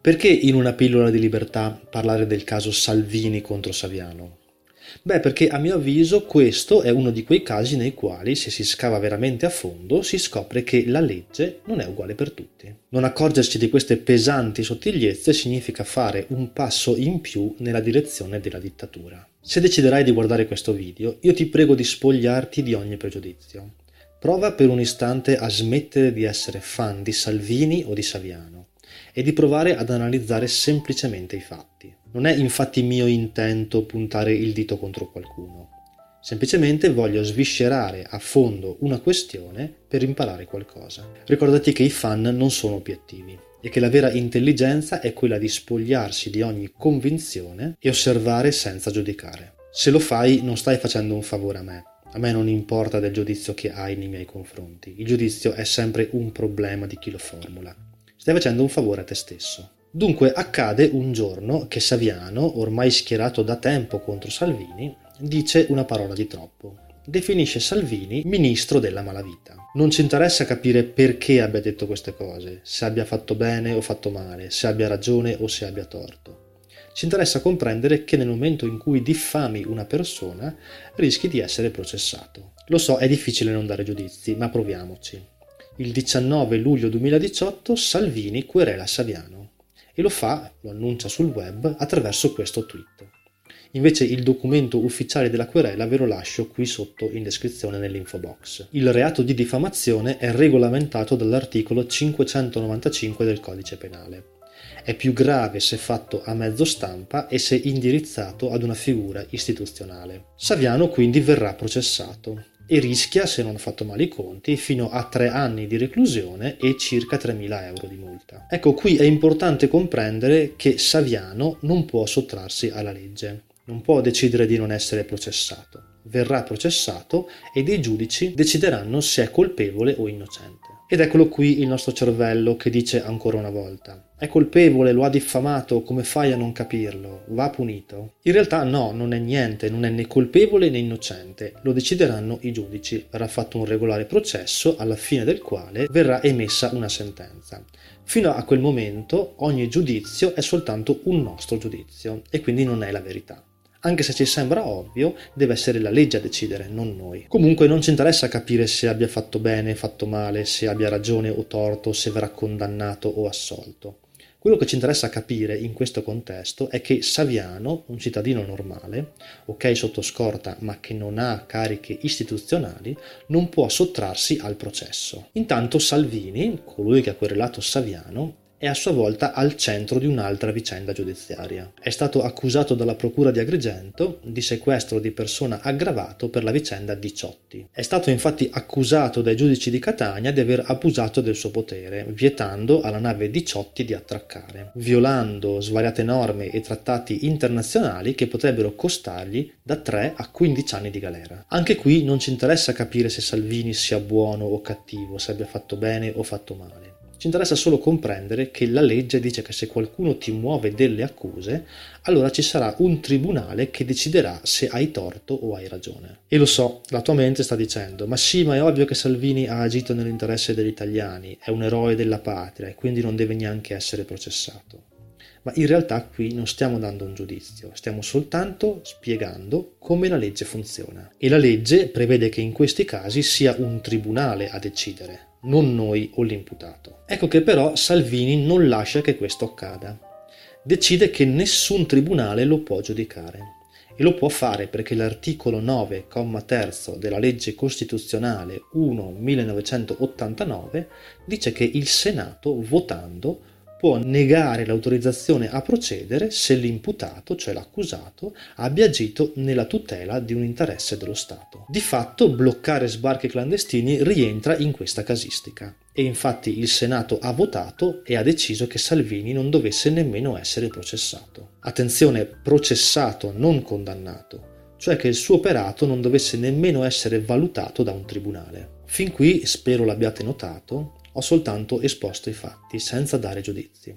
Perché in una pillola di libertà parlare del caso Salvini contro Saviano? Beh, perché a mio avviso questo è uno di quei casi nei quali, se si scava veramente a fondo, si scopre che la legge non è uguale per tutti. Non accorgersi di queste pesanti sottigliezze significa fare un passo in più nella direzione della dittatura. Se deciderai di guardare questo video, io ti prego di spogliarti di ogni pregiudizio. Prova per un istante a smettere di essere fan di Salvini o di Saviano e di provare ad analizzare semplicemente i fatti. Non è infatti mio intento puntare il dito contro qualcuno. Semplicemente voglio sviscerare a fondo una questione per imparare qualcosa. Ricordati che i fan non sono obiettivi e che la vera intelligenza è quella di spogliarsi di ogni convinzione e osservare senza giudicare. Se lo fai non stai facendo un favore a me, a me non importa del giudizio che hai nei miei confronti, il giudizio è sempre un problema di chi lo formula. Stai facendo un favore a te stesso. Dunque accade un giorno che Saviano, ormai schierato da tempo contro Salvini, dice una parola di troppo. Definisce Salvini ministro della malavita. Non ci interessa capire perché abbia detto queste cose, se abbia fatto bene o fatto male, se abbia ragione o se abbia torto. Ci interessa comprendere che nel momento in cui diffami una persona rischi di essere processato. Lo so, è difficile non dare giudizi, ma proviamoci. Il 19 luglio 2018 Salvini querela Saviano e lo fa, lo annuncia sul web, attraverso questo tweet. Invece il documento ufficiale della querela ve lo lascio qui sotto in descrizione nell'info box. Il reato di diffamazione è regolamentato dall'articolo 595 del codice penale è più grave se fatto a mezzo stampa e se indirizzato ad una figura istituzionale. Saviano quindi verrà processato e rischia, se non ho fatto male i conti, fino a tre anni di reclusione e circa 3.000 euro di multa. Ecco, qui è importante comprendere che Saviano non può sottrarsi alla legge, non può decidere di non essere processato. Verrà processato e dei giudici decideranno se è colpevole o innocente. Ed eccolo qui il nostro cervello che dice ancora una volta: è colpevole, lo ha diffamato, come fai a non capirlo? Va punito? In realtà no, non è niente, non è né colpevole né innocente, lo decideranno i giudici. Verrà fatto un regolare processo alla fine del quale verrà emessa una sentenza. Fino a quel momento ogni giudizio è soltanto un nostro giudizio e quindi non è la verità. Anche se ci sembra ovvio, deve essere la legge a decidere, non noi. Comunque non ci interessa capire se abbia fatto bene, fatto male, se abbia ragione o torto, se verrà condannato o assolto. Quello che ci interessa capire in questo contesto è che Saviano, un cittadino normale, ok sotto scorta ma che non ha cariche istituzionali, non può sottrarsi al processo. Intanto Salvini, colui che ha querelato Saviano, è a sua volta al centro di un'altra vicenda giudiziaria. È stato accusato dalla Procura di Agrigento di sequestro di persona aggravato per la vicenda Diciotti. È stato infatti accusato dai giudici di Catania di aver abusato del suo potere, vietando alla nave Diciotti di attraccare, violando svariate norme e trattati internazionali che potrebbero costargli da 3 a 15 anni di galera. Anche qui non ci interessa capire se Salvini sia buono o cattivo, se abbia fatto bene o fatto male. Ci interessa solo comprendere che la legge dice che se qualcuno ti muove delle accuse, allora ci sarà un tribunale che deciderà se hai torto o hai ragione. E lo so, la tua mente sta dicendo, ma sì, ma è ovvio che Salvini ha agito nell'interesse degli italiani, è un eroe della patria e quindi non deve neanche essere processato. Ma in realtà qui non stiamo dando un giudizio, stiamo soltanto spiegando come la legge funziona. E la legge prevede che in questi casi sia un tribunale a decidere, non noi o l'imputato. Ecco che però Salvini non lascia che questo accada. Decide che nessun tribunale lo può giudicare. E lo può fare perché l'articolo 9, comma terzo della legge costituzionale 1-1989 dice che il Senato, votando, può negare l'autorizzazione a procedere se l'imputato, cioè l'accusato, abbia agito nella tutela di un interesse dello Stato. Di fatto, bloccare sbarchi clandestini rientra in questa casistica. E infatti il Senato ha votato e ha deciso che Salvini non dovesse nemmeno essere processato. Attenzione, processato, non condannato, cioè che il suo operato non dovesse nemmeno essere valutato da un tribunale. Fin qui, spero l'abbiate notato, ho soltanto esposto i fatti, senza dare giudizi.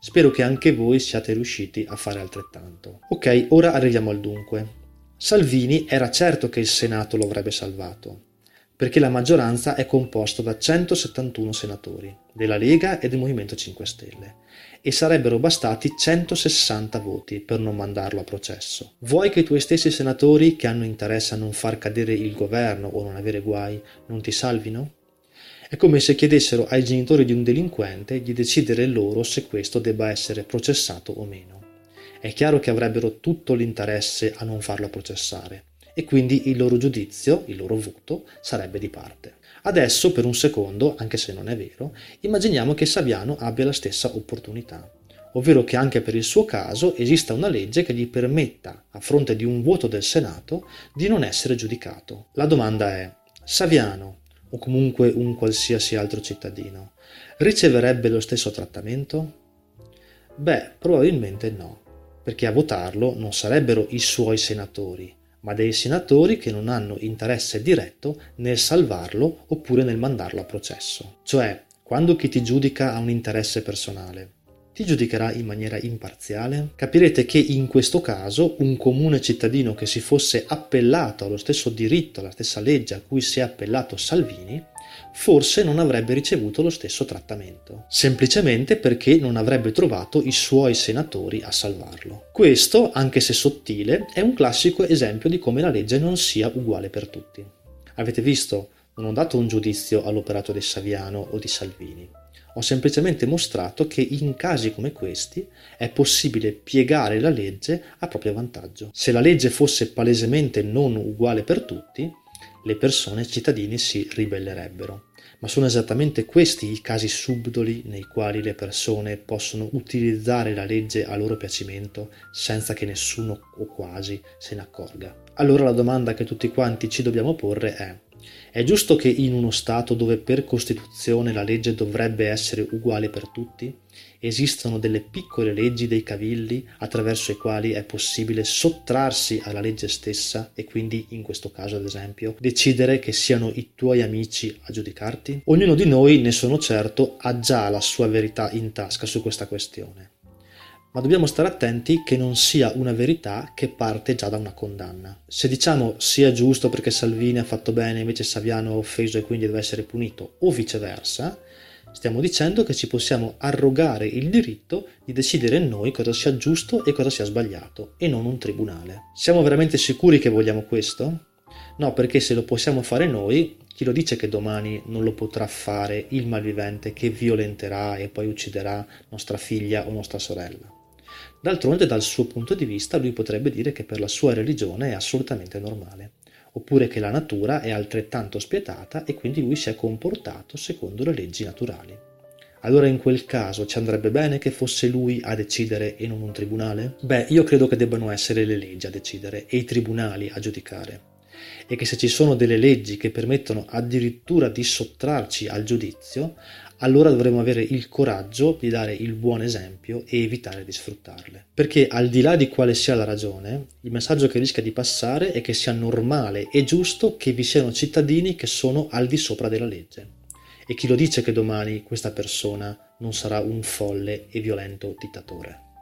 Spero che anche voi siate riusciti a fare altrettanto. Ok, ora arriviamo al dunque. Salvini era certo che il Senato lo avrebbe salvato. perché la maggioranza è composta da 171 senatori della Lega e del Movimento 5 Stelle e sarebbero bastati 160 voti per non mandarlo a processo. Vuoi che i tuoi stessi senatori che hanno interesse a non far cadere il governo o non avere guai non ti salvino? È come se chiedessero ai genitori di un delinquente di decidere loro se questo debba essere processato o meno. È chiaro che avrebbero tutto l'interesse a non farlo processare e quindi il loro giudizio, il loro voto, sarebbe di parte. Adesso, per un secondo, anche se non è vero, immaginiamo che Saviano abbia la stessa opportunità, ovvero che anche per il suo caso esista una legge che gli permetta, a fronte di un voto del Senato, di non essere giudicato. La domanda è, Saviano, o comunque un qualsiasi altro cittadino, riceverebbe lo stesso trattamento? Beh, probabilmente no, perché a votarlo non sarebbero i suoi senatori, ma dei senatori che non hanno interesse diretto nel salvarlo oppure nel mandarlo a processo. Cioè, quando chi ti giudica ha un interesse personale, ti giudicherà in maniera imparziale? Capirete che in questo caso un comune cittadino che si fosse appellato allo stesso diritto, alla stessa legge a cui si è appellato Salvini, forse non avrebbe ricevuto lo stesso trattamento, semplicemente perché non avrebbe trovato i suoi senatori a salvarlo. Questo, anche se sottile, è un classico esempio di come la legge non sia uguale per tutti. Avete visto? Non ho dato un giudizio all'operato di Saviano o di Salvini. Ho semplicemente mostrato che in casi come questi è possibile piegare la legge a proprio vantaggio. Se la legge fosse palesemente non uguale per tutti, le persone, i cittadini si ribellerebbero. Ma sono esattamente questi i casi subdoli nei quali le persone possono utilizzare la legge a loro piacimento senza che nessuno o quasi se ne accorga. Allora la domanda che tutti quanti ci dobbiamo porre è è giusto che in uno Stato dove per Costituzione la legge dovrebbe essere uguale per tutti, esistono delle piccole leggi dei cavilli attraverso i quali è possibile sottrarsi alla legge stessa e quindi, in questo caso ad esempio, decidere che siano i tuoi amici a giudicarti? Ognuno di noi, ne sono certo, ha già la sua verità in tasca su questa questione ma dobbiamo stare attenti che non sia una verità che parte già da una condanna. Se diciamo sia giusto perché Salvini ha fatto bene invece Saviano ha offeso e quindi deve essere punito, o viceversa, stiamo dicendo che ci possiamo arrogare il diritto di decidere noi cosa sia giusto e cosa sia sbagliato, e non un tribunale. Siamo veramente sicuri che vogliamo questo? No, perché se lo possiamo fare noi, chi lo dice che domani non lo potrà fare il malvivente che violenterà e poi ucciderà nostra figlia o nostra sorella? D'altronde dal suo punto di vista lui potrebbe dire che per la sua religione è assolutamente normale, oppure che la natura è altrettanto spietata e quindi lui si è comportato secondo le leggi naturali. Allora in quel caso ci andrebbe bene che fosse lui a decidere e non un tribunale? Beh, io credo che debbano essere le leggi a decidere e i tribunali a giudicare e che se ci sono delle leggi che permettono addirittura di sottrarci al giudizio, allora dovremo avere il coraggio di dare il buon esempio e evitare di sfruttarle. Perché al di là di quale sia la ragione, il messaggio che rischia di passare è che sia normale e giusto che vi siano cittadini che sono al di sopra della legge. E chi lo dice che domani questa persona non sarà un folle e violento dittatore?